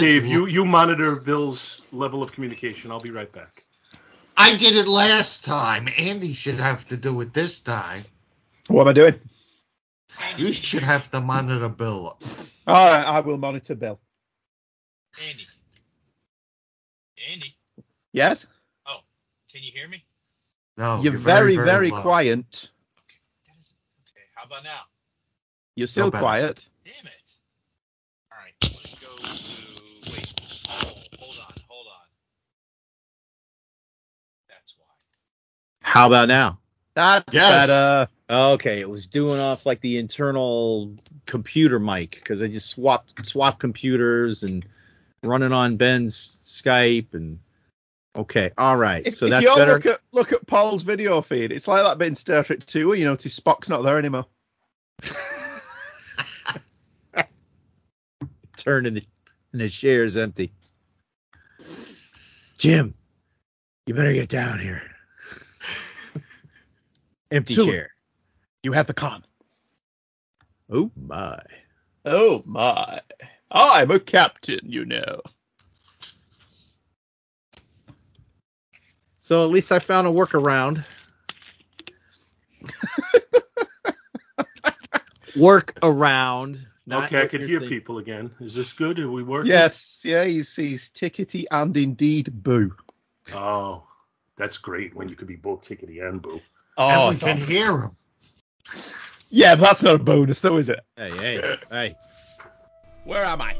Dave, you you monitor Bill's level of communication. I'll be right back. I did it last time. Andy should have to do it this time. What am I doing? You should have to monitor Bill. All right, I will monitor Bill. Andy. Andy. Yes? Oh, can you hear me? No, you're, very, very, low. quiet. Okay. That is okay. How about now? You're still better. quiet. How about now? That's Yes. better. Uh, okay, it was doing off like the internal computer mic because I just swapped swapped computers and running on Ben's Skype and okay, all right. If, so if that's you better. look at look at Paul's video feed, it's like that bit in Star Trek 2 where you notice Spock's not there anymore. Turn and the, and the chair's empty. Jim, you better get down here. Empty Sure. chair. You have the con. Oh my. Oh my. I'm a captain, you know. So at least I found a workaround. Work around. not okay, I what hear thinking. people again. Is this good? Are we working? Yes, yeah, he's, he's tickety and indeed boo. Oh, that's great when you could be both tickety and boo. Oh, and we can hear him. yeah, but that's not a bonus though, is it? Hey, hey, hey. Where am I?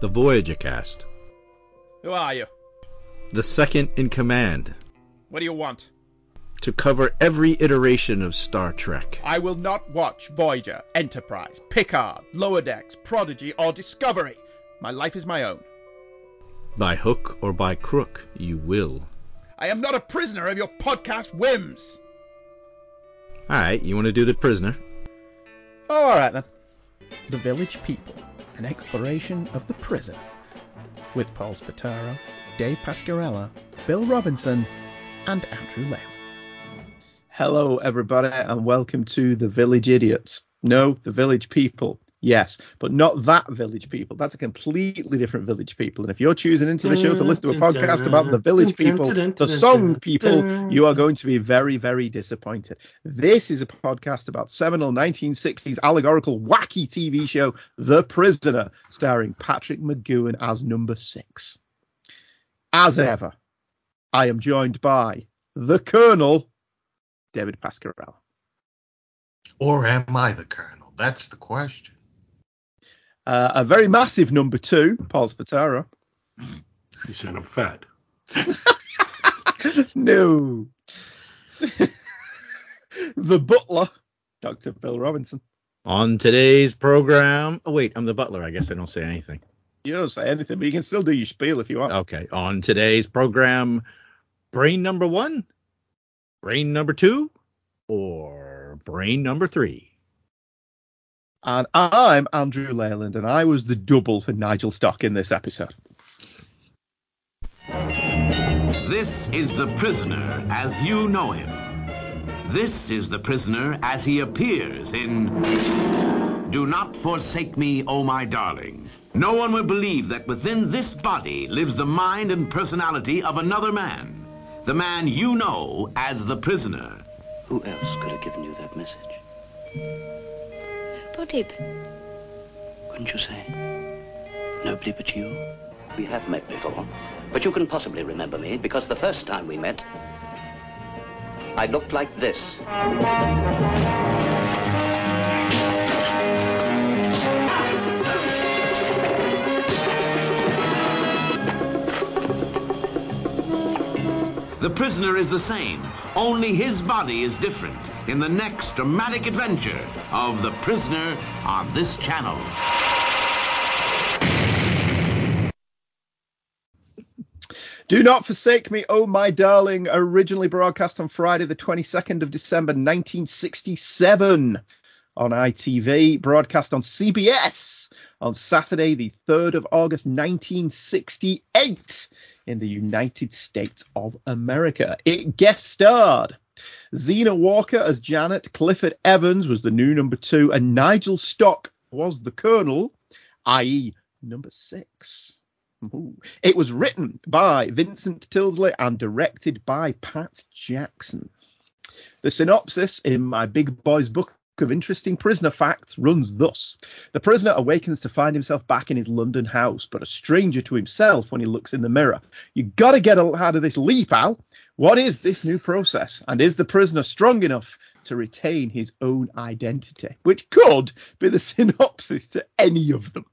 The Voyager cast. Who are you? The second in command What do you want? to cover every iteration of Star Trek. I will not watch Voyager, Enterprise, Picard, Lower Decks, Prodigy, or Discovery. My life is my own. By hook or by crook, you will. I am not a prisoner of your podcast whims. Alright, you want to do the prisoner? All right then. The Village People, an exploration of the prison. With Paul Spataro, Dave Pascarella, Bill Robinson, and Andrew Lewin. Hello, everybody, and welcome to the Village Idiots. No, the Village People. Yes, but not that Village People. That's a completely different Village People. And if you're choosing into the show to listen to a podcast about the Village People, the song people, you are going to be very, very disappointed. This is a podcast about seminal 1960s allegorical wacky TV show, The Prisoner, starring Patrick McGoohan as number six. As ever, I am joined by the Colonel, David Pascarella. Or am I the colonel? That's the question. Uh, a very massive number two, Paul Spataro. You said I'm fat. no. the butler, Dr. Bill Robinson. On today's program. Oh, wait, I'm the butler. I guess I don't say anything. You don't say anything, but you can still do your spiel if you want. Okay, on today's program, brain number one, brain number two, or brain number three. And I'm Andrew Leyland, and I was the double for Nigel Stock in this episode. This is the prisoner as you know him. This is the prisoner as he appears in Do Not Forsake Me, Oh My Darling. No one will believe that within this body lives the mind and personality of another man. The man you know as the prisoner. Who else could have given you that message? Couldn't you say? Nobody but you? We have met before, but you couldn't possibly remember me because the first time we met, I looked like this. The prisoner is the same, only his body is different in the next dramatic adventure of The Prisoner on this channel. Do Not Forsake Me, Oh My Darling, originally broadcast on Friday, the 22nd of December, 1967 on ITV, broadcast on CBS on Saturday, the 3rd of August, 1968 in the United States of America. It guest starred Zena Walker as Janet, Clifford Evans was the new number two, and Nigel Stock was the Colonel, i.e., number six. Ooh. It was written by Vincent Tilsley and directed by Pat Jackson. The synopsis in my big boy's book of interesting prisoner facts runs thus The prisoner awakens to find himself back in his London house, but a stranger to himself when he looks in the mirror. You gotta get out of this leap, Al. What is this new process? And is the prisoner strong enough to retain his own identity? Which could be the synopsis to any of them.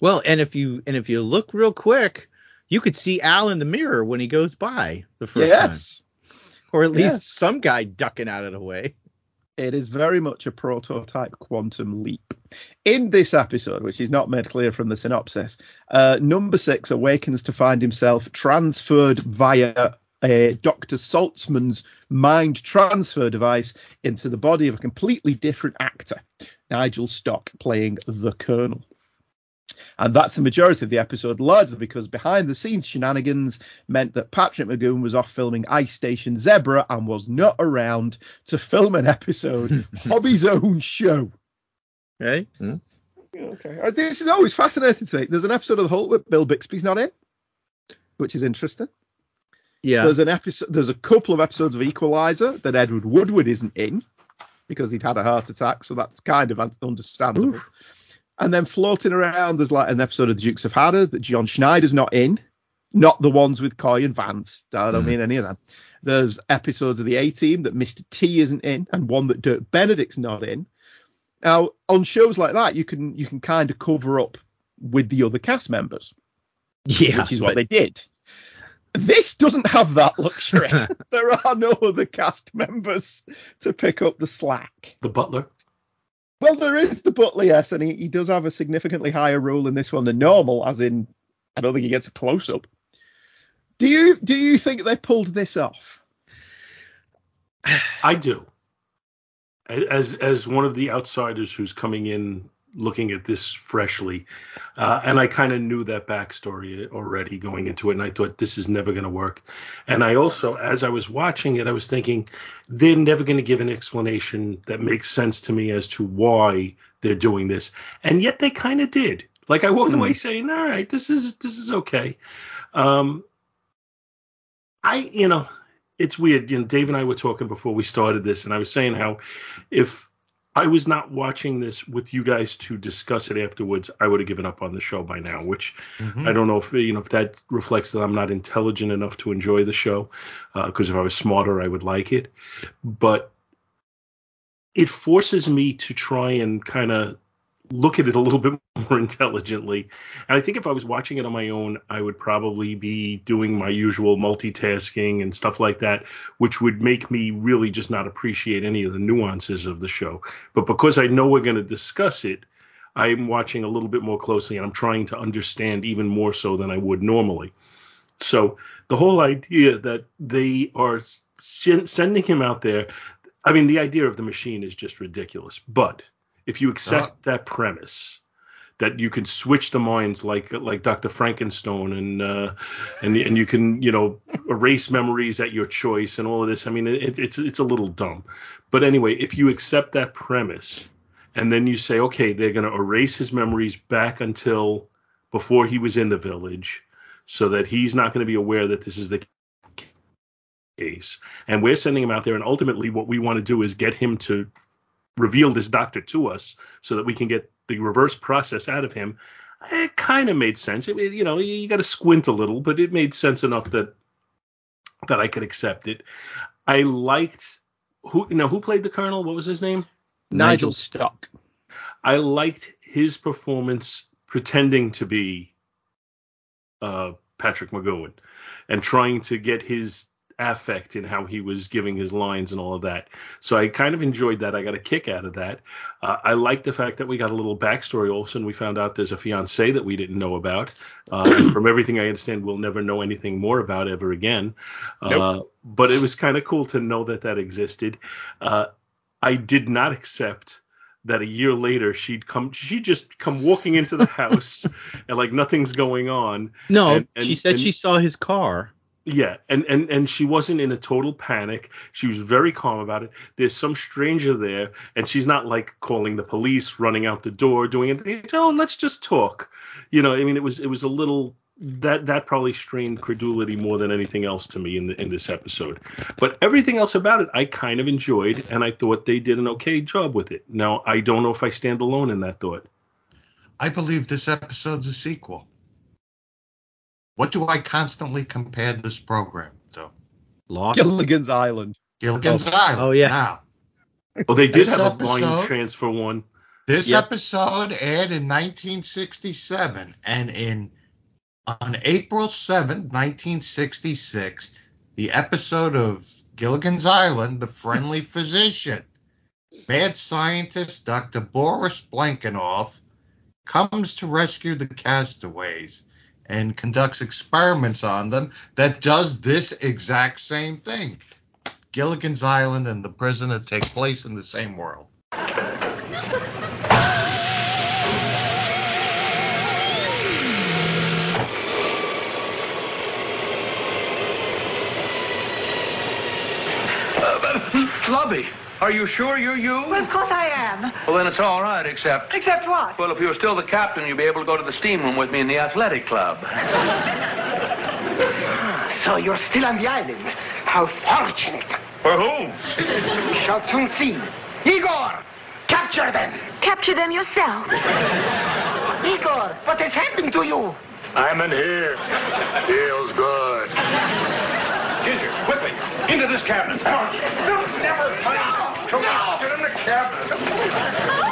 Well, and if you and if you look real quick, you could see Al in the mirror when he goes by the first time, yes. or at least Yes. some guy ducking out of the way. It is very much a prototype quantum leap. In this episode, which is not made clear from the synopsis, uh, number six awakens to find himself transferred via uh, Dr. Seltzman's mind transfer device into the body of a completely different actor, Nigel Stock, playing the Colonel. And that's the majority of the episode, largely because behind the scenes shenanigans meant that Patrick McGoohan was off filming Ice Station Zebra and was not around to film an episode of his own show. Okay. Okay. Uh, This is always fascinating to me. There's an episode of The Hulk where Bill Bixby's not in, which is interesting. Yeah. There's an episode. There's a couple of episodes of Equalizer that Edward Woodward isn't in because he'd had a heart attack, so that's kind of un- understandable. And then floating around, there's like an episode of The Dukes of Hazzard that John Schneider's not in, not the ones with Coy and Vance. I don't Mm. mean any of them. There's episodes of the A Team that Mr. T isn't in, and one that Dirk Benedict's not in. Now, on shows like that, you can you can kind of cover up with the other cast members, yeah. which is what but- they did. This doesn't have that luxury. there are no other cast members to pick up the slack. The butler. Well, there is the butler, yes, and he, he does have a significantly higher role in this one than normal, as in I don't think he gets a close up. Do you do you think they pulled this off? I do. As as one of the outsiders who's coming in looking at this freshly, uh, and I kind of knew that backstory already going into it, and I thought this is never going to work. And I also, as I was watching it, I was thinking they're never going to give an explanation that makes sense to me as to why they're doing this, and yet they kind of did. Like I walked away saying, "All right, this is this is okay." Um, I, you know, it's weird. You know, Dave and I were talking before we started this, and I was saying how if I was not watching this with you guys to discuss it afterwards, I would have given up on the show by now. Which mm-hmm. I don't know if you know if that reflects that I'm not intelligent enough to enjoy the show. Uh, because if I was smarter, I would like it. But it forces me to try and kind of look at it a little bit more intelligently. And I think if I was watching it on my own, I would probably be doing my usual multitasking and stuff like that, which would make me really just not appreciate any of the nuances of the show. But because I know we're going to discuss it, I'm watching a little bit more closely and I'm trying to understand even more so than I would normally. So the whole idea that they are sen- sending him out there, I mean, the idea of the machine is just ridiculous. But if you accept that premise, that you can switch the minds like like Dr. Frankenstein and uh, and and you can you know erase memories at your choice and all of this. I mean, it, it's it's a little dumb, but anyway, if you accept that premise and then you say, okay, they're going to erase his memories back until before he was in the village, so that he's not going to be aware that this is the case, and we're sending him out there, and ultimately what we want to do is get him to reveal this doctor to us so that we can get the reverse process out of him. It kind of made sense. It, you know, you, got to squint a little, but it made sense enough that that I could accept it. I liked who you know who played the colonel. What was his name? Nigel Stock. I liked his performance pretending to be uh, Patrick McGoohan and trying to get his affect in how he was giving his lines and all of that. So I kind of enjoyed that. I got a kick out of that. Uh, I like the fact that we got a little backstory. All of a sudden, we found out there's a fiance that we didn't know about. Uh, from everything I understand, we'll never know anything more about ever again. Uh, but it was kind of cool to know that that existed. Uh, I did not accept that a year later she'd come she just come walking into the house and like nothing's going on No, And- and- she said and- she saw his car. Yeah, and, and and she wasn't in a total panic. She was very calm about it. There's some stranger there, and she's not like calling the police, running out the door, doing anything. Oh, let's just talk. You know, I mean, it was it was a little that that probably strained credulity more than anything else to me in the, in this episode. But everything else about it, I kind of enjoyed, and I thought they did an okay job with it. Now, I don't know if I stand alone in that thought. I believe this episode's a sequel. What do I constantly compare this program to? Lost. Gilligan's Island. Gilligan's Oh. Island. Oh, yeah. Now, Well, they did This have a blind transfer one. this Yep. episode aired in 1967, and in on April 7th, 1966, the episode of Gilligan's Island, The Friendly Physician, mad scientist Dr. Boris Balinkoff comes to rescue the castaways and conducts experiments on them that does this exact same thing. Gilligan's Island and the prisoner take place in the same world. Uh, hmm, Lubby, are you sure you're you? Well, of course I am. Well, then it's all right, except. Except what? Well, if you were still the captain, you'd be able to go to the steam room with me in the athletic club. So you're still on the island. How fortunate. For whom? We shall soon see. Igor, capture them. Capture them yourself. Igor, what has happened to you? I'm in here. Feels good. Ginger, quickly, into this cabinet. No, never. Come on, get in the cabinet.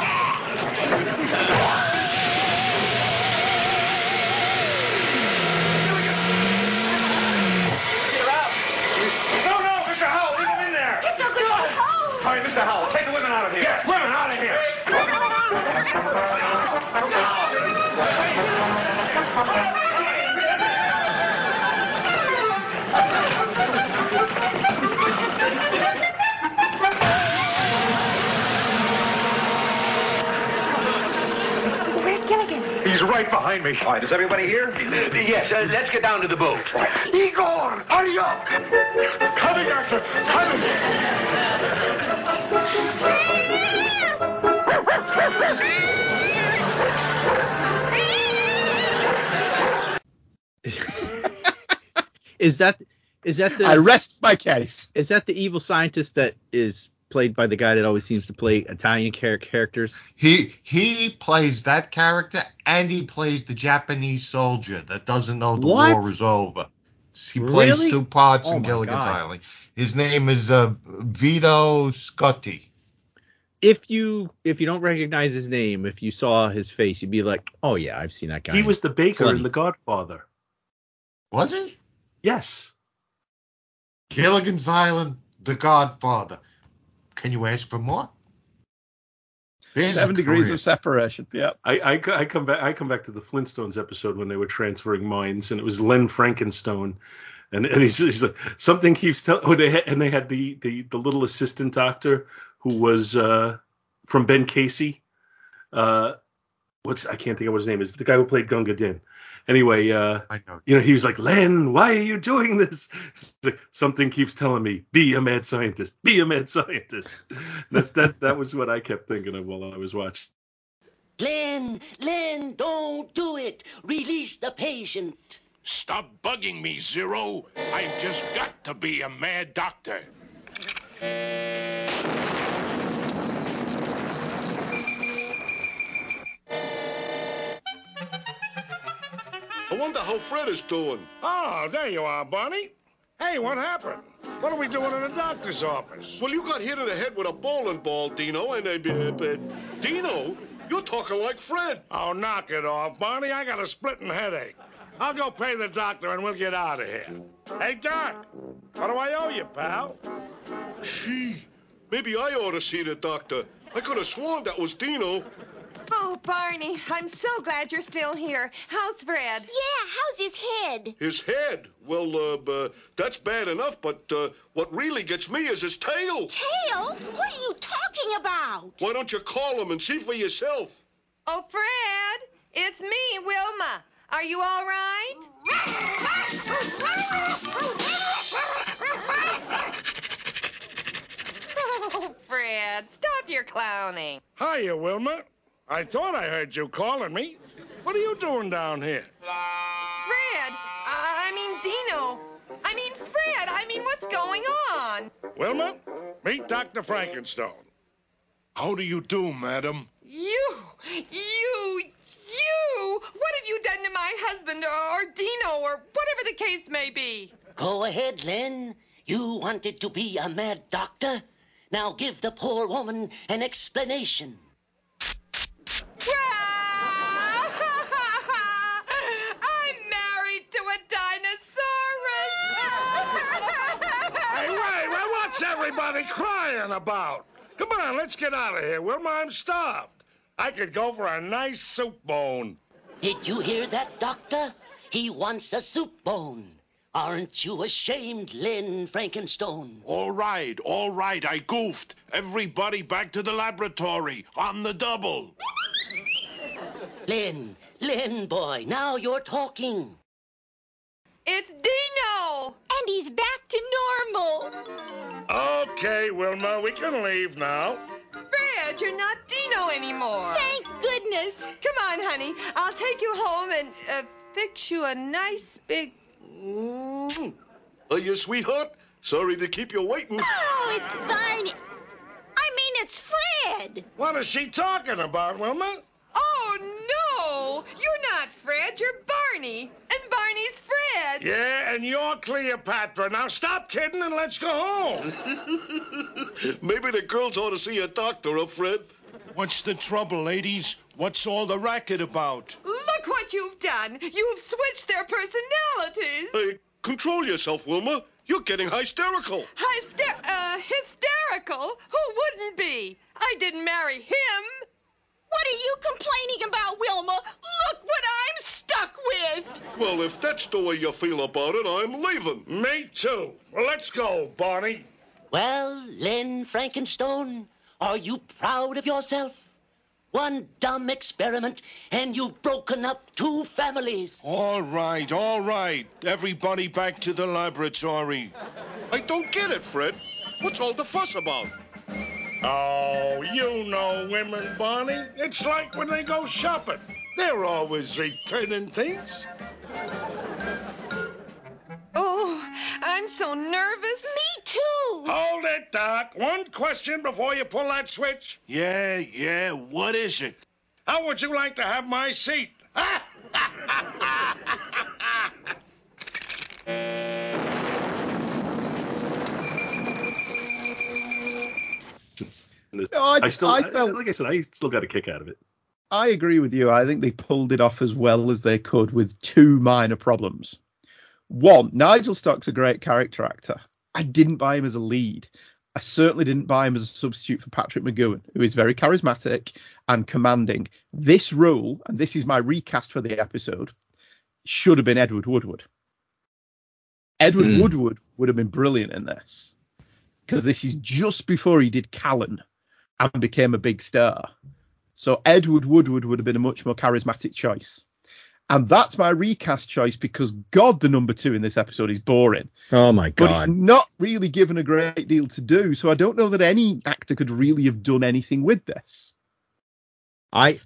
behind me. All right, is everybody here? yes, uh, let's get down to the boat. Igor, hurry up. Coming, Doctor, coming. Is that is that the I rest my case. is that the evil scientist that is played by the guy that always seems to play Italian char- characters? He he plays that character and he plays the Japanese soldier that doesn't know the What? war is over. He plays Really? two parts Oh in Gilligan's God. Island. His name is uh, Vito Scotti. If you if you don't recognize his name, if you saw his face, you'd be like, "Oh yeah, I've seen that guy." He was the baker Plenty. in The Godfather. Was he? Yes. Gilligan's Island, The Godfather. Can you ask for more? There's Seven degrees of separation. Yeah. I, I, I come back I come back to the Flintstones episode when they were transferring minds and it was Len Frankenstone and, and he's, he's like something keeps telling oh they had, and they had the, the the little assistant doctor who was uh from Ben Casey uh what's I can't think of what his name is but the guy who played Gunga Din anyway uh I know. you know he was like Len why are you doing this He's like, something keeps telling me be a mad scientist be a mad scientist that's that that was what I kept thinking of while I was watching Len, Len, don't do it. Release the patient. Stop bugging me, Zero. I've just got to be a mad doctor. Wonder how Fred is doing. Oh, there you are, Barney. Hey, what happened? What are we doing in the doctor's office? Well, you got hit in the head with a bowling ball, Dino, and uh, uh, uh, Dino, you're talking like Fred. Oh, knock it off, Barney. I got a splitting headache. I'll go pay the doctor and we'll get out of here. Hey, Doc, what do I owe you, pal? Gee, maybe I ought to see the doctor. I could have sworn that was Dino. Oh, Barney, I'm so glad you're still here. How's Fred? Yeah, how's his head? His head? Well, uh, uh, that's bad enough, but uh, what really gets me is his tail. Tail? What are you talking about? Why don't you call him and see for yourself? Oh, Fred, it's me, Wilma. Are you all right? Oh, Fred, stop your clowning. Hiya, Wilma. I thought I heard you calling me. What are you doing down here? Fred, I mean Dino. I mean Fred, I mean what's going on? Wilma, meet Dr. Frankenstone. How do you do, madam? You, you, you! What have you done to my husband or Dino or whatever the case may be? Go ahead, Len. You wanted to be a mad doctor? Now give the poor woman an explanation. Everybody crying about? Come on, let's get out of here, Wilma. I'm starved. I could go for a nice soup bone. Did you hear that, Doctor? He wants a soup bone. Aren't you ashamed, Len Frankenstone? All right, all right, I goofed. Everybody back to the laboratory, on the double. Len, Len boy, now you're talking. It's Dino. Okay, Wilma, we can leave now. Fred, you're not Dino anymore. Thank goodness. Come on, honey. I'll take you home and uh, fix you a nice big. Mm. Are you, sweetheart? Sorry to keep you waiting. Oh, it's Barney. I mean, it's Fred. What is she talking about, Wilma? Oh, no. You're not Fred. You're Barney. And Yeah, and you're Cleopatra. Now stop kidding and let's go home. Maybe the girls ought to see a doctor, huh, Fred? What's the trouble, ladies? What's all the racket about? Look what you've done. You've switched their personalities. Hey, control yourself, Wilma. You're getting hysterical. Hyster- uh, hysterical? Who wouldn't be? I didn't marry him. What are you complaining about, Wilma? Look what I'm stuck with. Well, if that's the way you feel about it, I'm leaving. Me too. Well, let's go, Barney. Well, Len Frankenstone, are you proud of yourself? One dumb experiment, and you've broken up two families. All right, all right. Everybody back to the laboratory. I don't get it, Fred. What's all the fuss about? Oh, you know women, Barney. It's like when they go shopping. They're always returning things. Oh, I'm so nervous. Me too. Hold it, Doc. One question before you pull that switch. Yeah, yeah, what is it? How would you like to have my seat? No, I- I still, I I like I said, I still got a kick out of it. I agree with you. I think they pulled it off as well as they could with two minor problems. One, Nigel Stock's a great character actor. I didn't buy him as a lead. I certainly didn't buy him as a substitute for Patrick McGoohan, who is very charismatic and commanding. This role, and this is my recast for the episode, should have been Edward Woodward. Edward Hmm. Woodward would have been brilliant in this because this is just before he did Callan and became a big star. So Edward Woodward would have been a much more charismatic choice. And that's my recast choice because God, the number two in this episode is boring. Oh my God. But it's not really given a great deal to do. So I don't know that any actor could really have done anything with this. I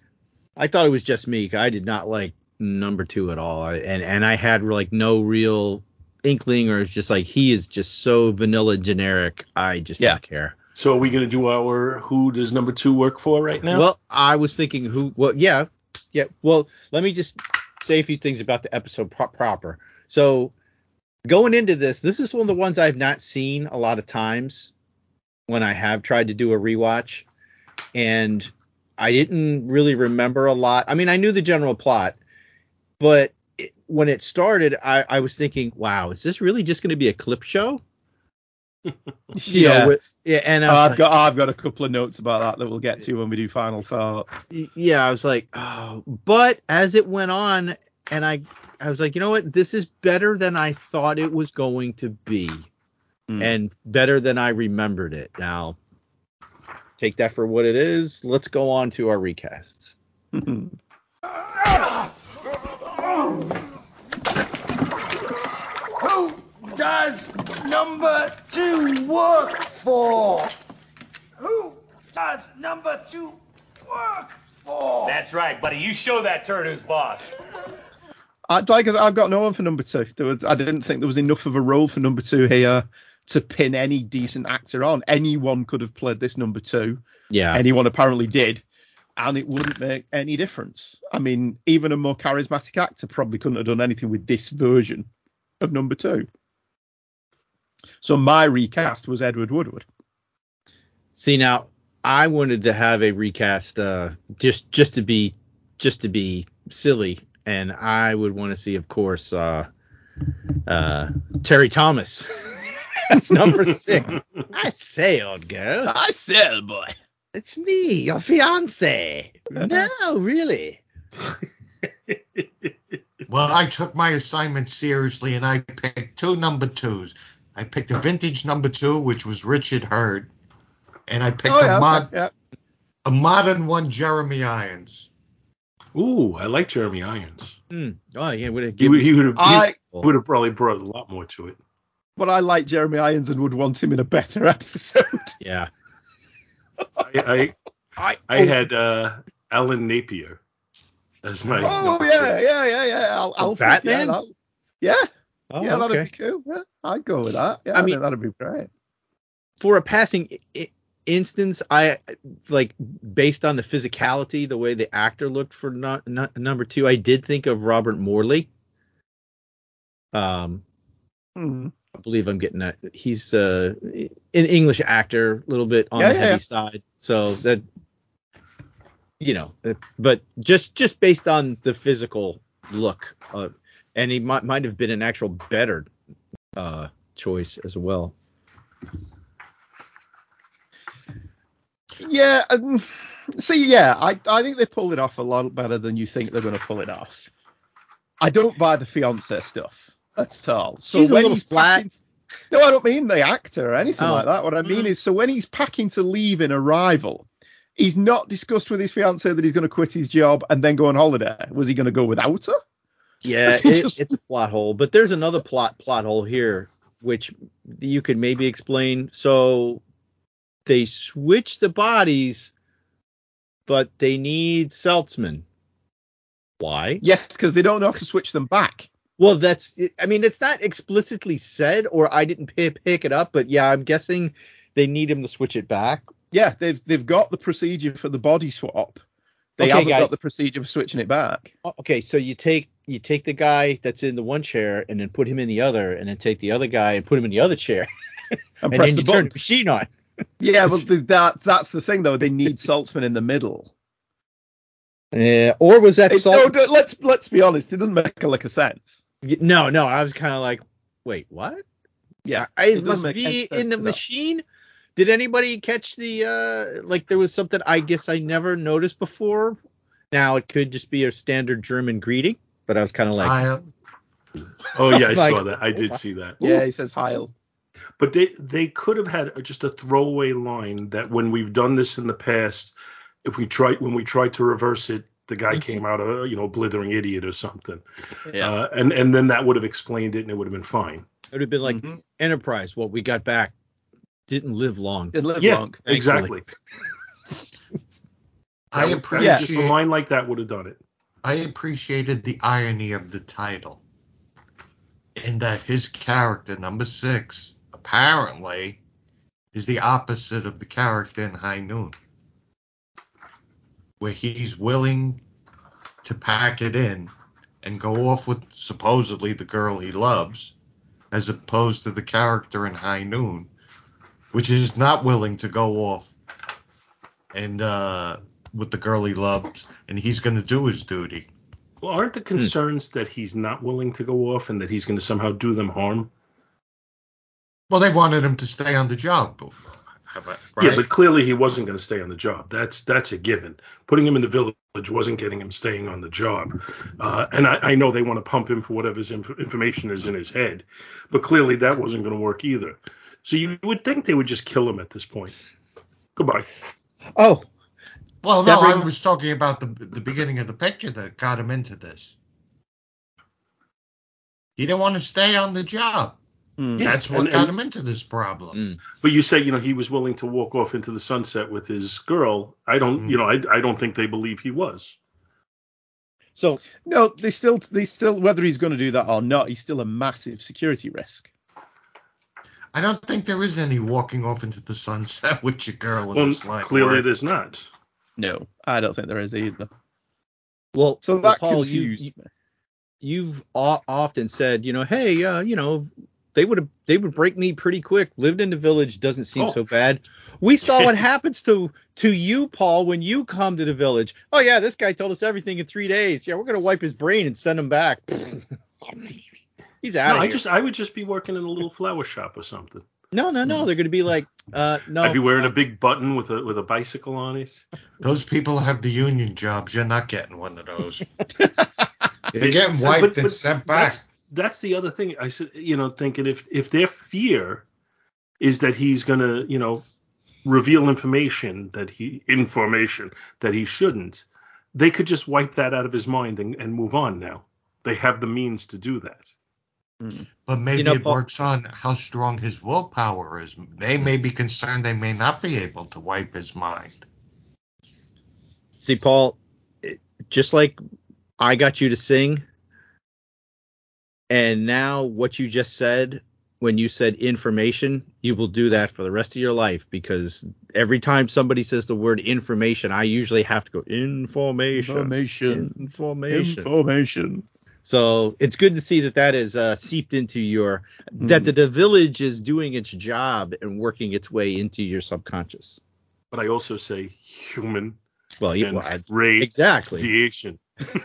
I thought it was just me. I did not like number two at all, and and I had like no real inkling, or it's just like he is just so vanilla generic. I just Yeah. don't care. So are we going to do our who does number two work for right now? Well, I was thinking who. Well, yeah, yeah. Well, let me just say a few things about the episode pro- proper. So going into this, this is one of the ones I've not seen a lot of times when I have tried to do a rewatch, and I didn't really remember a lot. I mean, I knew the general plot, but it, when it started, I, I was thinking, wow, is this really just going to be a clip show? You know, Yeah. with- yeah, and I Oh, was I've like- got I've got a couple of notes about that that we'll get to when we do final thoughts. Y- yeah, I was like, oh, but as it went on, and I, I was like, you know what, this is better than I thought it was going to be, Hmm. and better than I remembered it. Now, take that for what it is. Let's go on to our recasts. Who does number two work for? Who does number two work for? That's right, buddy. You show that turd who's boss. I, like I said, I've got no one for number two. There was, I didn't think there was enough of a role for number two here to pin any decent actor on. Anyone could have played this number two. Yeah. Anyone apparently did, and it wouldn't make any difference. I mean, even a more charismatic actor probably couldn't have done anything with this version of number two. So my recast was Edward Woodward. See now, I wanted to have a recast uh, just just to be just to be silly, and I would want to see, of course, uh, uh, Terry Thomas. That's number six. I say, old girl. I say, old boy. It's me, your fiance. no, really. Well, I took my assignment seriously and I picked two number twos. I picked a vintage number two, which was Richard Hurd, and I picked Oh, yeah, a, mod- yeah. a modern one, Jeremy Irons. Ooh, I like Jeremy Irons. Hmm. Oh, yeah, would have He, would- he would have I- would have probably brought a lot more to it. But I like Jeremy Irons and would want him in a better episode. Yeah. I I, I had uh, Alan Napier as my. oh number yeah, two. yeah, yeah, yeah. Al- Oh, Alfred, Batman? Yeah, yeah, Oh, yeah, that'd be cool. Yeah, I'd go with that. Yeah, I I, mean- that'd be great. for a passing I- instance, I like based on the physicality, the way the actor looked for no, no, number two, I did think of Robert Morley. Um, Hmm. I believe I'm getting that. He's uh, an English actor, a little bit on Yeah, the heavy yeah. side, so that you know, uh, but just just based on the physical look, uh, and he might might have been an actual better uh, choice as well. Yeah, um, see, yeah, I I think they pulled it off a lot better than you think they're going to pull it off. I don't buy the fiance stuff at all. So She's when he's packing- no, I don't mean the actor or anything Oh. like that. What I mean is, so when he's packing to leave in Arrival, he's not discussed with his fiance that he's going to quit his job and then go on holiday. Was he going to go without her? Yeah, It's it, just- it's a plot hole, but there's another plot plot hole here, which you could maybe explain. So they switch the bodies, but they need Seltzman. Why? Yes, because they don't know how to switch them back. Well, that's. I mean, it's not explicitly said, or I didn't pick, pick it up, but yeah, I'm guessing they need him to switch it back. Yeah, they've they've got the procedure for the body swap. They Okay, haven't guys. got the procedure for switching it back. Okay, so you take you take the guy that's in the one chair and then put him in the other, and then take the other guy and put him in the other chair, And, and, press then the you turn button. the machine on. Yeah, but the, that that's the thing though. They need Seltzman in the middle. Yeah, or was that It- Salt? no, no, let's let's be honest. It doesn't make a lick of sense. No, no, I was kind of like, wait, what? Yeah, I, it it doesn't must be in the machine. all. Machine. Did anybody catch the uh like there was something I guess I never noticed before? Now it could just be a standard German greeting, but I was kind of like, I, Oh yeah, I Like- saw that. I did see that. Yeah, he says Heil. But they they could have had just a throwaway line that when we've done this in the past, if we try when we tried to reverse it, the guy came out a you know blithering idiot or something. Yeah. Uh, and and then that would have explained it and it would have been fine. it would have been like Mhm. Enterprise. What we got back didn't live long. Didn't live yeah, long. exactly. I That- that- appreciate just a line like that would have done it. I appreciated the irony of the title. In that his character, number six, apparently is the opposite of the character in High Noon. Where he's willing to pack it in and go off with supposedly the girl he loves, as opposed to the character in High Noon, which is not willing to go off and uh, with the girl he loves, and he's going to do his duty. Well, aren't the concerns that he's not willing to go off and that he's going to somehow do them harm? Well, they wanted him to stay on the job. Have I- Yeah, but clearly he wasn't going to stay on the job. That's that's a given. Putting him in the village wasn't getting him staying on the job. Uh, and I, I know they want to pump him for whatever his inf- information is in his head, but clearly that wasn't going to work either. So you would think they would just kill him at this point. Goodbye. Oh, well, that no, I was talking about the the beginning of the picture that got him into this. He didn't want to stay on the job. Hmm. Yeah, That's what and- got and- him into this problem. But you say, you know, he was willing to walk off into the sunset with his girl. I don't, you know, I, I don't think they believe he was. So no, they still they still whether he's going to do that or not, he's still a massive security risk. I don't think there is any walking off into the sunset with your girl in Well, this line. clearly work. there's not. No, I don't think there is either. Well, So well, that Paul, you, confused you you've often said, you know, hey, uh, you know, they would have they would break me pretty quick. Lived in the village doesn't seem Oh. so bad. We saw what happens to to you, Paul, when you come to the village. Oh yeah, this guy told us everything in three days. Yeah, we're gonna wipe his brain and send him back. He's out No, of I just I would just be working in a little flower shop or something. no, no, no. They're gonna be like, uh, no. I'd be wearing a big button with a with a bicycle on it. Those people have the union jobs. You're not getting one of those. You're It- getting but- wiped but and sent back. That's, that's the other thing. I said, you know, thinking if if their fear is that he's gonna, you know, reveal information that he information that he shouldn't, they could just wipe that out of his mind and, and move on. Now they have the means to do that. Hmm. But maybe know, it Paul- works on how strong his willpower is. They may be concerned they may not be able to wipe his mind. See, Paul, just like I got you to sing, and now what you just said when you said information, you will do that for the rest of your life because every time somebody says the word information, I usually have to go information, Information. information. Information. So it's good to see that that is uh, seeped into your that the, the village is doing its job and working its way into your subconscious. But I also say human Well, you, and well, I- radiation. exactly.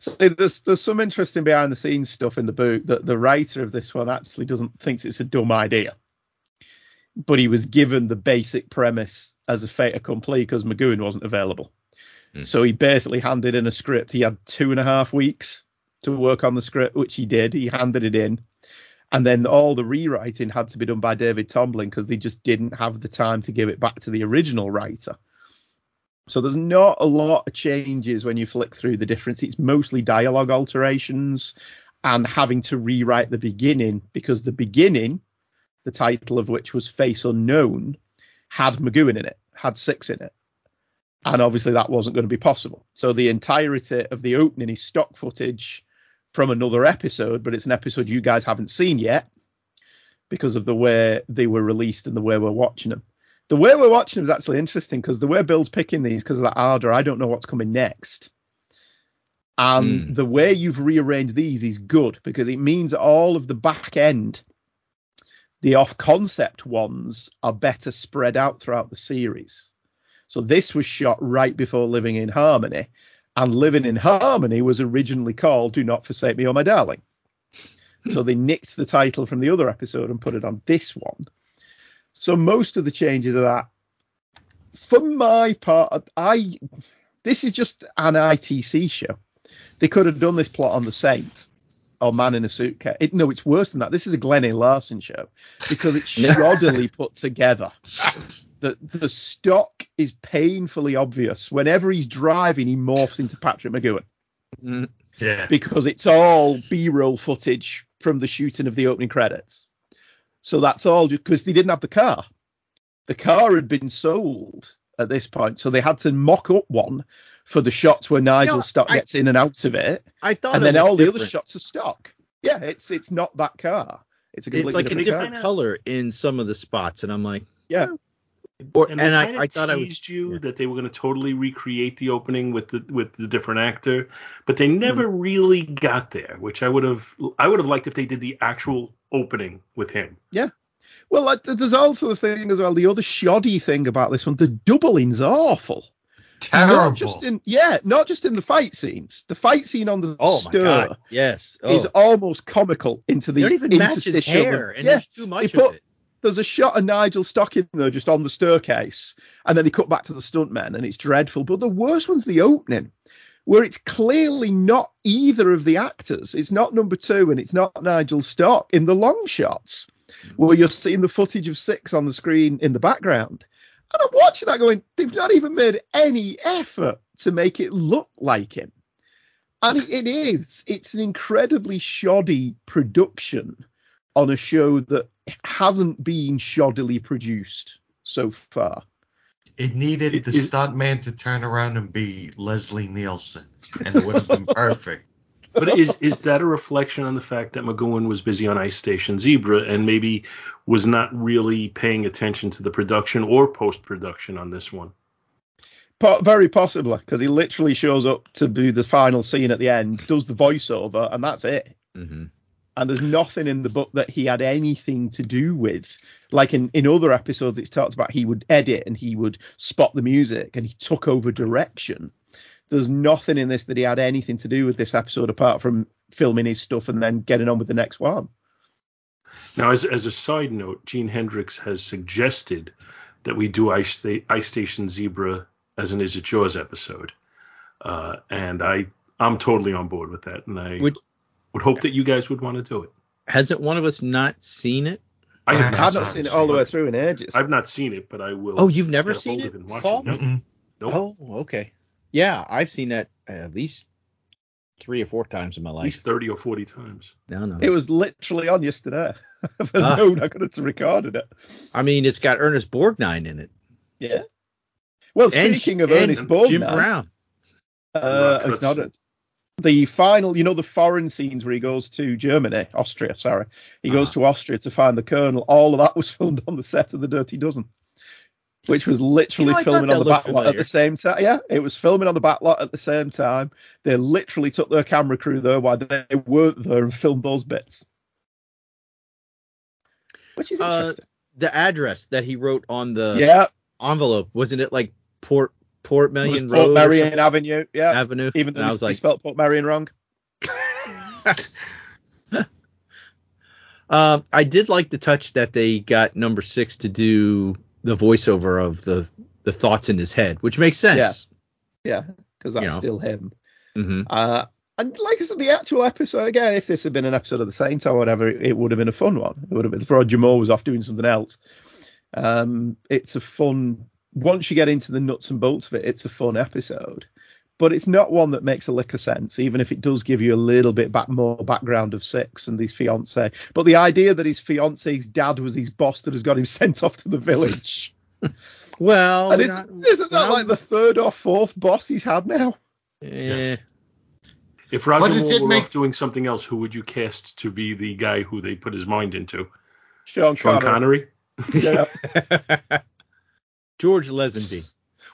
So there's there's some interesting behind the scenes stuff in the book that the writer of this one actually doesn't thinks it's a dumb idea. But he was given the basic premise as a fait accompli because McGoohan wasn't available. Mm. So he basically handed in a script. He had two and a half weeks to work on the script, which he did. He handed it in. And then all the rewriting had to be done by David Tomblin because they just didn't have the time to give it back to the original writer. So there's not a lot of changes when you flick through the difference. It's mostly dialogue alterations and having to rewrite the beginning because the beginning, the title of which was Face Unknown, had McGoohan in it, had six in it. And obviously that wasn't going to be possible. So the entirety of the opening is stock footage from another episode, but it's an episode you guys haven't seen yet because of the way they were released and the way we're watching them. The way we're watching them is actually interesting because the way Bill's picking these because of that order, I don't know what's coming next. And hmm. the way you've rearranged these is good because it means all of the back end, the off concept ones, are better spread out throughout the series. So this was shot right before Living in Harmony, and Living in Harmony was originally called Do Not Forsake Me, Oh My Darling. So they nicked the title from the other episode and put it on this one. So most of the changes of that, for my part, I this is just an ITC show. They could have done this plot on the Saint or Man in a Suitcase. It, no, it's worse than that. This is a Glenn A. Larson show because it's shoddily put together. The the stock is painfully obvious. Whenever he's driving, he morphs into Patrick McGoohan mm-hmm. Yeah. because it's all B-roll footage from the shooting of the opening credits. So that's all because they didn't have the car. The car had been sold at this point, so they had to mock up one for the shots where Nigel No, Stock I- gets in and out of it, I thought and it then was all the other shots are stock. Yeah, it's it's not that car. It's a It's completely like a different, different car. color in some of the spots, and I'm like, Yeah. Oh, or, and, and, they I, kinda I thought I was teased you that they were going to totally recreate the opening with the with the different actor, but they never Hmm. really got there. Which I would have I would have liked if they did the actual opening with him. Yeah. Well, like, there's also the thing as well. The other shoddy thing about this one, the doubling's awful. Terrible. Not just in yeah, not just in the fight scenes. The fight scene on the Oh my stir god, yes. Oh. is almost comical into the They don't even match his hair, and yeah, there's too much they of put- it. There's a shot of Nigel Stocking though, just on the staircase, and then they cut back to the stuntmen, and it's dreadful. But the worst one's the opening, where it's clearly not either of the actors. It's not number two, and it's not Nigel Stock in the long shots, where you're seeing the footage of six on the screen in the background. And I'm watching that going, they've not even made any effort to make it look like him. And it, it is. It's an incredibly shoddy production on a show that hasn't been shoddily produced so far. It needed It the is- stuntman to turn around and be Leslie Nielsen, and it would have been perfect. But is is that a reflection on the fact that McGoohan was busy on Ice Station Zebra and maybe was not really paying attention to the production or post production on this one? Po- very possibly, because he literally shows up to do the final scene at the end, does the voiceover, and that's it. Mm-hmm. And there's nothing in the book that he had anything to do with. Like in, in other episodes, it's talked about he would edit and he would spot the music and he took over direction. There's nothing in this that he had anything to do with this episode apart from filming his stuff and then getting on with the next one. Now, as as a side note, Gene Hendricks has suggested that we do Ice, Ice Station Zebra as an Is It Yours episode, uh, and I I'm totally on board with that, and I Would- would hope that you guys would want to do it. Hasn't one of us not seen it? I have I've not seen it all the way through in ages. I've not seen it, but I will. Oh, you've never seen hold it, of and Paul? it. No. Nope. Oh, okay. Yeah, I've seen that at least three or four times in my life. At least thirty or forty times. No, no. It was literally on yesterday. I've Ah. known I could have recorded it. I mean, it's got Ernest Borgnine in it. Yeah. Well, And- speaking of and Ernest Borgnine, Jim Brown. Uh, it's not Rutzen. The final, you know, the foreign scenes where he goes to Germany, Austria, sorry. He goes to Austria to find the colonel. All of that was filmed on the set of the Dirty Dozen, which was literally You know, filming on the back lot at the same time. Yeah, it was filming on the back lot at the same time. They literally took their camera crew there while they weren't there and filmed those bits. Which is Uh, interesting. the address that he wrote on the yeah, envelope wasn't it like Port Portmeirion Million Portmeirion? Avenue. Yeah, Avenue? even though I was like, spelled Portmeirion wrong. Um, I did like the touch that they got number six to do the voiceover of the the thoughts in his head, which makes sense. Yeah, because that's You know. still him. hmm Uh, and like I said, the actual episode again, if this had been an episode of the Saints or whatever, it, would have been a fun one. It would have been. Roger Moore was off doing something else. Um, it's a fun. Once you get into the nuts and bolts of it, it's a fun episode. But it's not one that makes a lick of sense, even if it does give you a little bit back more background of Six and his fiance. But the idea that his fiance's dad was his boss that has got him sent off to the village. Well, and isn't, isn't that well- like the third or fourth boss he's had now? If Roger But it Moore did were make- off doing something else, who would you cast to be the guy who they put his mind into? Sean, Sean Connery. Connery Yeah. George Lazenby.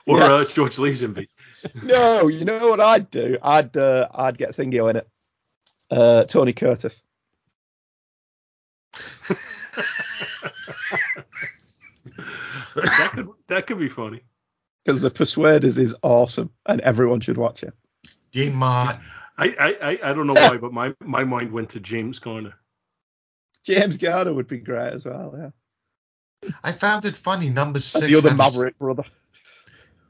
or Yes. uh, George Lazenby? No, you know what I'd do? I'd uh, I'd get Thingo in it. Uh, Tony Curtis. that could that could be funny. Because The Persuaders is awesome and everyone should watch it. Dean Mott. I, I, I, I don't know why, but my, my mind went to James Garner. James Garner would be great as well, yeah. I found it funny. Number And six. the other had a s- Maverick brother.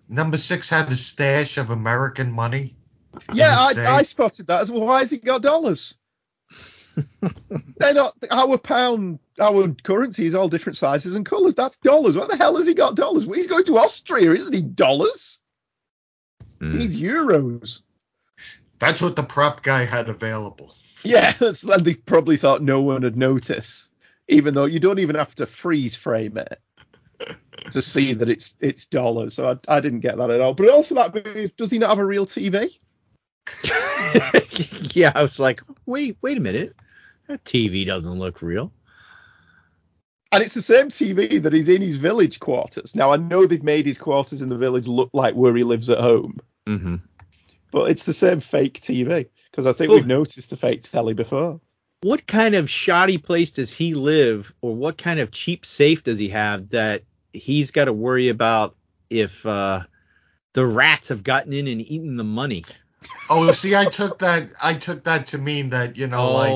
number six had a stash of American money. Yeah, I, I spotted that as well. Why has he got dollars? They're not our pound, our currency is all different sizes and colours. That's dollars. What the hell has he got dollars? Well, he's going to Austria, isn't he? Dollars? He Mm. needs euros. That's what the prop guy had available. Yeah, and they probably thought no one would notice, even though you don't even have to freeze frame it to see that it's it's dollars. So I, I didn't get that at all. But also that movie, does he not have a real TV? yeah, I was like, wait, wait a minute. That TV doesn't look real. And it's the same TV that is in his village quarters. Now I know they've made his quarters in the village look like where he lives at home, Mm-hmm. but it's the same fake TV because I think Oh. we've noticed the fake telly before. What kind of shoddy place does he live, or what kind of cheap safe does he have that he's got to worry about if uh, the rats have gotten in and eaten the money? Oh, see, I took that. I took that to mean that you know, like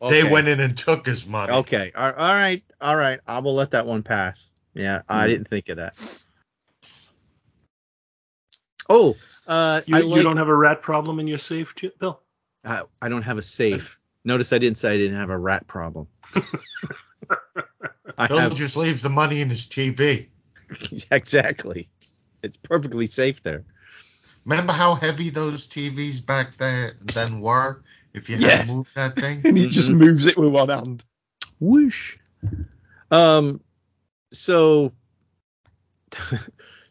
oh, they went in and took his money. Okay, all all right, all right. I will let that one pass. Yeah, I Hmm. didn't think of that. Oh, uh, You, I, you don't have a rat problem in your safe, Bill? I, I don't have a safe. Notice I didn't say I didn't have a rat problem. I Bill have just leaves the money in his TV. exactly. It's perfectly safe there. Remember how heavy those TVs back then then were? If you had Yeah. to move that thing. and he just moves it with one hand. Whoosh. Um, so,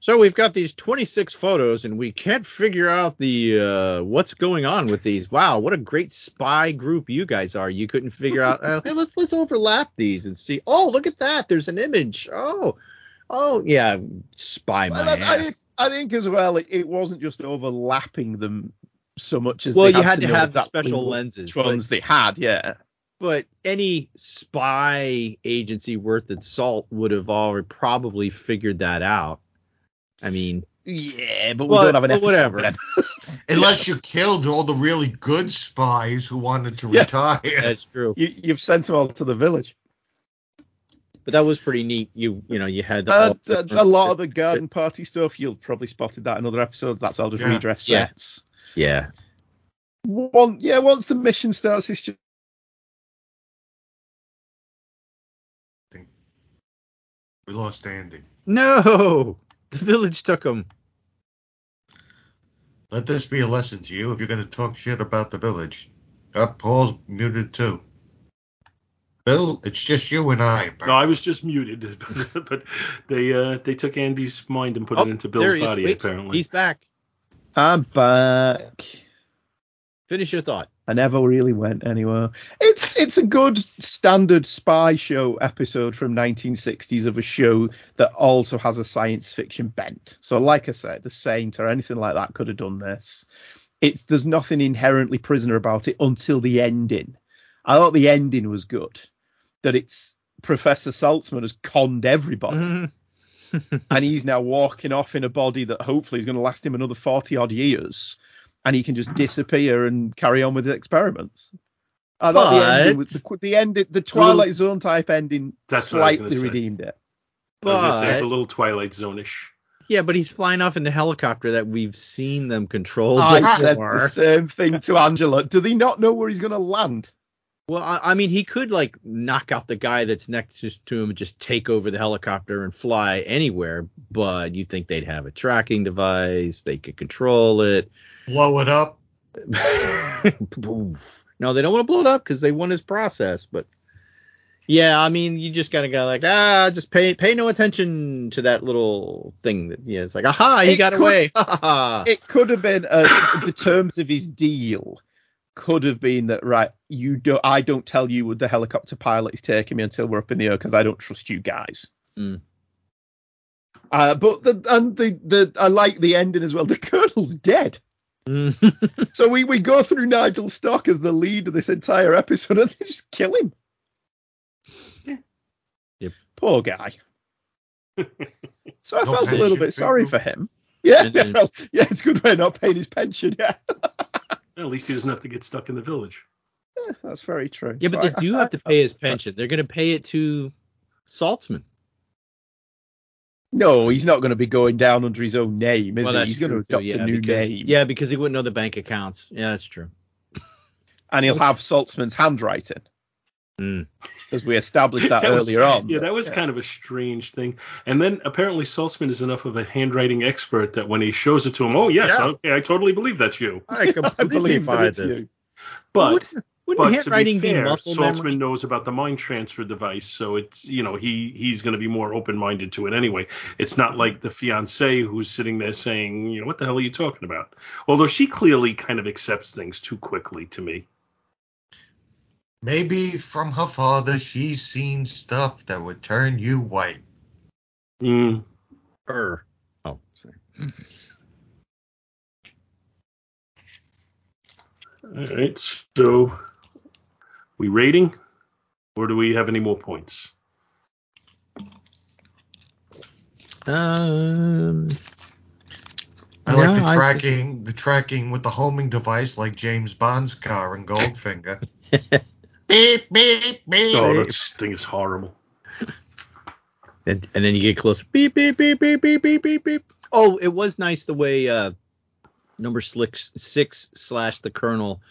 so we've got these 26 photos, and we can't figure out the uh, what's going on with these. Wow, what a great spy group you guys are! You couldn't figure out. Uh, hey, let's let's overlap these and see. Oh, look at that! There's an image. Oh, oh yeah, spy my I, I, ass. I think as well, it, it wasn't just overlapping them so much as Well, they you had to have the special lenses, ones they had. Yeah. but any spy agency worth its salt would have already probably figured that out. I mean, Yeah, but we Well, don't have an episode whatever. then. Unless you killed all the really good spies who wanted to Yeah. retire. that's true. you, you've sent them all to the village. But that was pretty neat. You you know you had Uh, all a, a lot of the garden party stuff, you'll probably spotted that in other episodes. That's all just Yeah. redress Yeah. sets. yeah. One, yeah, once the mission starts, it's just We lost Andy. No, the village took him. Let this be a lesson to you if you're going to talk shit about the village. Uh, Paul's muted too. Bill, it's just you and I. No, I was just muted, but they uh, they took Andy's mind and put Oh, it into Bill's body. Wait, apparently, he's back. I'm back. Finish your thought. I never really went anywhere. It's it's a good standard spy show episode from 1960s of a show that also has a science fiction bent. So like I said, The Saint or anything like that could have done this. It's there's nothing inherently prisoner about it until the ending. I thought the ending was good. That it's Professor Seltzman has conned everybody. Mm-hmm. and he's now walking off in a body that hopefully is going to last him another 40 odd years and he can just disappear and carry on with his experiments I thought the ending But- was the, the end the Twilight Zone type ending That's what I was slightly gonna say. redeemed it. I was say it's a little Twilight Zone-ish. yeah, but he's flying off in the helicopter that we've seen them control ah, I said the same thing to Angela. Do they not know where he's going to land? Well, I, I mean, he could like knock out the guy that's next to him and just take over the helicopter and fly anywhere. But you'd think they'd have a tracking device? They could control it. Blow it up. no, they don't want to blow it up because they want his process. But yeah, I mean, you just gotta go like, ah, just pay pay no attention to that little thing. That yeah, it's like, aha, he It got could- away. It could have been uh, the terms of his deal could have been that right you don't I don't tell you what the helicopter pilot is taking me until we're up in the air because I don't trust you guys. Mm. Uh, but the and the the I like the ending as well. The colonel's dead. Mm. so we, we go through Nigel Stock as the lead of this entire episode and they just kill him. Yeah. Yep. Poor guy. So I No felt a little bit sorry people. for him. Yeah, And then- well, yeah, it's good way of not paying his pension. Yeah, At least he doesn't have to get stuck in the village. Yeah, that's very true. yeah, So but they I- do I- have to pay his pension. They're gonna pay it to Seltzman. No, he's not going to be going down under his own name, is well, he? He's going to true, too, adopt yeah, a new because, name. Yeah, because he wouldn't know the bank accounts. Yeah, that's true. and he'll have Seltzman's handwriting, Mm. as we established that, That was- earlier on. Yeah, that was kind of a strange thing. And then apparently Saltzman is enough of a handwriting expert that when he shows it to him, oh yes, Yeah. okay, I totally believe that's you. I completely I believe that buy it's this. you. But Wouldn't, wouldn't but to handwriting be be, fair, muscle Seltzman memory? knows about the mind transfer device, so it's you know he he's going to be more open minded to it anyway. It's not like the fiance who's sitting there saying, you know, what the hell are you talking about? Although she clearly kind of accepts things too quickly to me. Maybe from her father she's seen stuff that would turn you white. Mm. Her. Oh, sorry. All right, so we rating, or do we have any more points? Um, I like Yeah, the I- tracking, the tracking with the homing device, like James Bond's car in Goldfinger. beep beep beep. Oh, that thing is horrible. and, and then you get close. Beep beep beep beep beep beep beep beep. Oh, it was nice the way uh number six six slash the colonel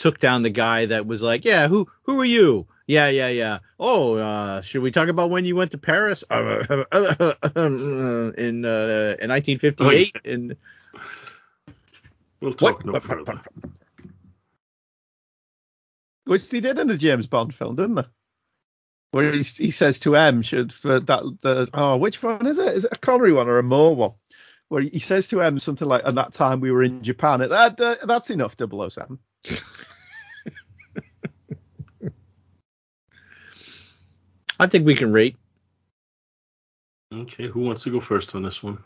took down the guy that was like, yeah, who who are you? Yeah, yeah, yeah. Oh, uh, should we talk about when you went to Paris uh, in uh, in 1958? And We'll talk no further. Which they did in the James Bond film, didn't they? Where he, he says to M, should for that the oh which one is it? Is it a Connery one or a Moore one? Where he says to M something like, "At that time we were in Japan." That, that that's enough. 007. I think we can rate. Okay, who wants to go first on this one?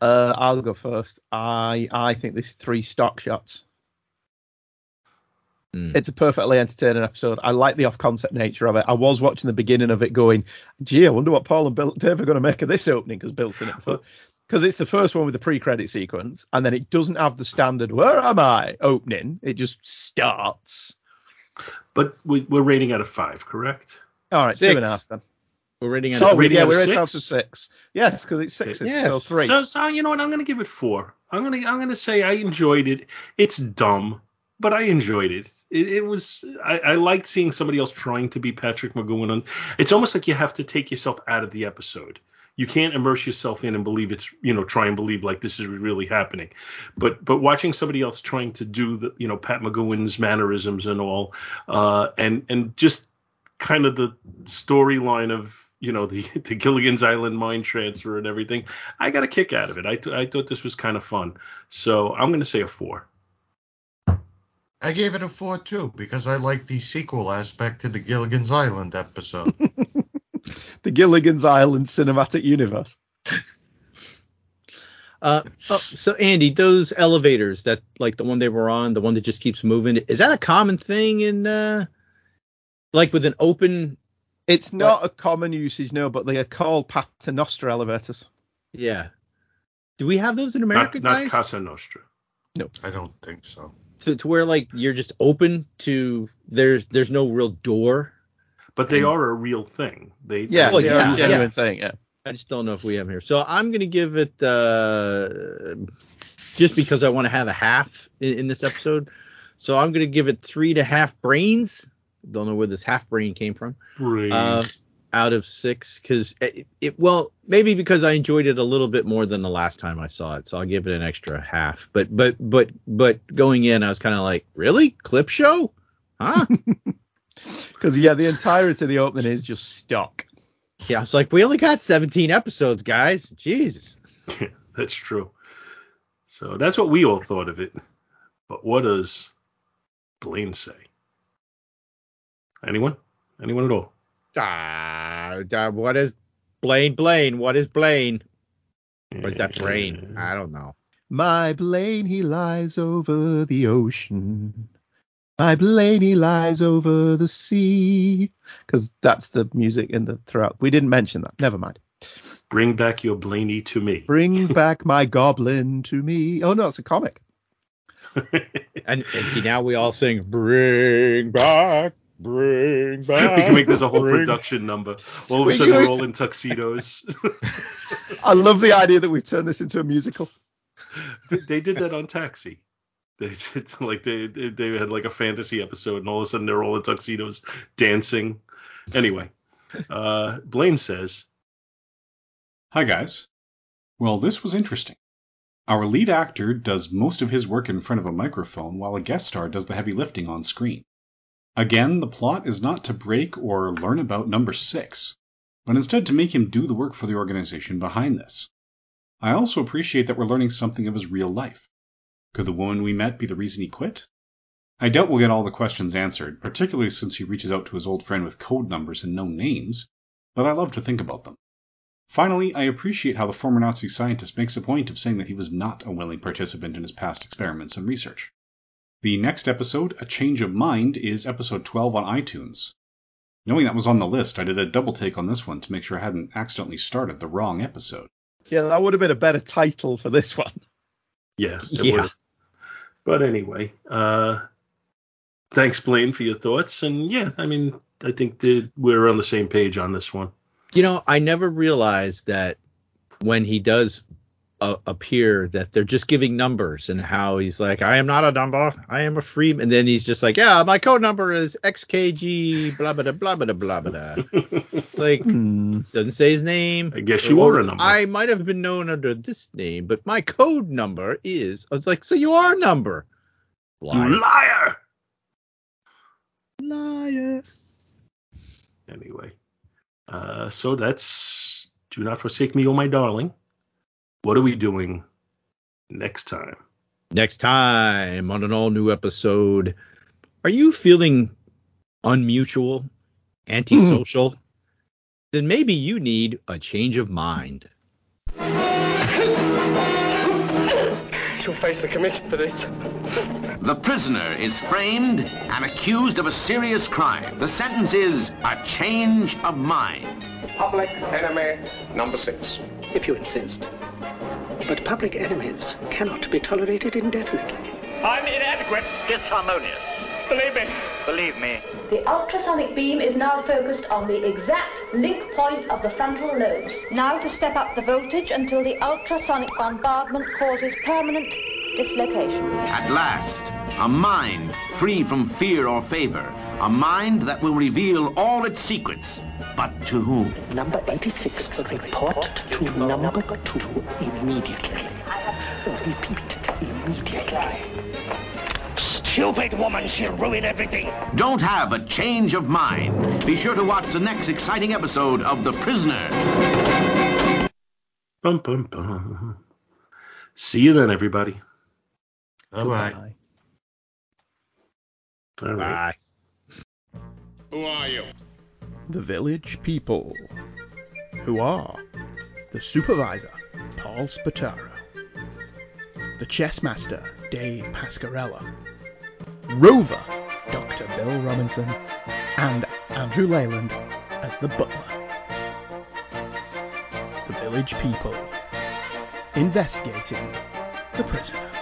Uh, I'll go first. I I think this three stock shots. It's a perfectly entertaining episode. I like the off-concept nature of it. I was watching the beginning of it, going, "Gee, I wonder what Paul and Bill Dave are going to make of this opening," because Bill's in it before. Because it's the first one with the pre-credit sequence, and then it doesn't have the standard "Where am I?" opening. It just starts. But we, we're rating out of five, correct? All right, Six. two and a half then. We're reading out So of rating yeah, out we're six? at out of six. Yes, because it's six. Yes. So three. So, so you know what? I'm going to give it four. I'm going to I'm going to say I enjoyed it. It's dumb, but I enjoyed it. It, it was I, I liked seeing somebody else trying to be Patrick McGoohan. And it's almost like you have to take yourself out of the episode. You can't immerse yourself in and believe it's you know try and believe like this is really happening. But but watching somebody else trying to do the you know Pat McGoohan's mannerisms and all, uh, and and just kind of the storyline of you know the the Gilligan's Island mind transfer and everything. I got a kick out of it. I th- I thought this was kind of fun. So I'm going to say a four. I gave it a four too because I like the sequel aspect to the Gilligan's Island episode. the Gilligan's Island cinematic universe. Uh, oh, so Andy, those elevators that like the one they were on, the one that just keeps moving, is that a common thing in uh like with an open It's not a common usage, no, but they are called Paternoster elevators. yeah. Do we have those in America, not guys? Cosa Nostra. No, I don't think so. to, to where like you're just open to there's there's no real door. But they are a real thing. They Yeah, Well, they yeah, are a genuine yeah. thing. Yeah. I just don't know if we have 'em here. So I'm gonna give it uh just because I want to have a half in, in this episode. So I'm gonna give it three to half brains. Don't know where this half brain came from. Brains. Uh, out of six because it, it well maybe because I enjoyed it a little bit more than the last time I saw it, so I'll give it an extra half. But but but but going in, I was kind of like, really clip show, huh? Because yeah, the entirety of the opening is just stock. yeah, I was like, we only got 17 episodes, guys. Jesus. Yeah, that's true. So that's what we all thought of it. But what does Blaine say? Anyone? Anyone at all? Ah, uh, what is Blaine? Blaine, what is Blaine? What is that brain? I don't know. My Blaine, he lies over the ocean. My Blaine, he lies over the sea. Because that's the music in the throughout. We didn't mention that. Never mind. Bring back your Blaney to me. Bring back my goblin to me. Oh no, it's a comic. And, and see, now we all sing, bring back, bring we can make this a whole bring- production number. All of a sudden, can- we're all in tuxedos. I love the idea that we've turned this into a musical. they they did that on Taxi. They did like they they they had like a fantasy episode, and all of a sudden they're all in tuxedos dancing. Anyway, uh, Blaine says, Hi, guys. Well, this was interesting. Our lead actor does most of his work in front of a microphone while a guest star does the heavy lifting on screen. Again, the plot is not to break or learn about number six, but instead to make him do the work for the organization behind this. I also appreciate that we're learning something of his real life. Could the woman we met be the reason he quit? I doubt we'll get all the questions answered, particularly since he reaches out to his old friend with code numbers and no names, but I love to think about them. Finally, I appreciate how the former Nazi scientist makes a point of saying that he was not a willing participant in his past experiments and research. The next episode, A Change of Mind, is episode 12 on iTunes. Knowing that was on the list, I did a double take on this one to make sure I hadn't accidentally started the wrong episode. Yeah, that would have been a better title for this one. "Yeah, it Yeah. would've." But anyway, uh, thanks, Blaine, for your thoughts. And yeah, I mean, I think that we're on the same page on this one. You know, I never realized that when he does uh, appear that they're just giving numbers and how he's like, I am not a number, I am a free. And then he's just like, yeah, my code number is XKG, blah, blah, blah, blah, blah, blah, blah. like, doesn't say his name. I guess you are a number. I might have been known under this name, but my code number is. I was like, so you are a number. Liar. You liar. Liar. Anyway, uh, so that's Do Not Forsake Me, Oh My Darling. What are we doing next time? Next time on an all new episode, are you feeling unmutual, antisocial? Mm-hmm. then maybe you need a change of mind. You'll face the commission for this. The prisoner is framed and accused of a serious crime. The sentence is a change of mind. Public enemy number six. If you insist. But public enemies cannot be tolerated indefinitely. I'm inadequate. Disharmonious. Believe me. Believe me. The ultrasonic beam is now focused on the exact link point of the frontal lobes. Now to step up the voltage until the ultrasonic bombardment causes permanent dislocation. At last, a mind free from fear or favor. A mind that will reveal all its secrets. But to whom? Number 86 will report to number 2 immediately. Repeat, immediately. Stupid woman, she'll ruin everything. Don't have a change of mind. Be sure to watch the next exciting episode of The Prisoner. Bum, bum, bum. See you then, everybody. Bye bye. All right. Bye. Who are you? The village people. Who are the supervisor, Paul Spataro, the chess master, Dave Pascarella, Rover, Dr. Bill Robinson, and Andrew Leyland as the butler. The village people investigating the prisoner.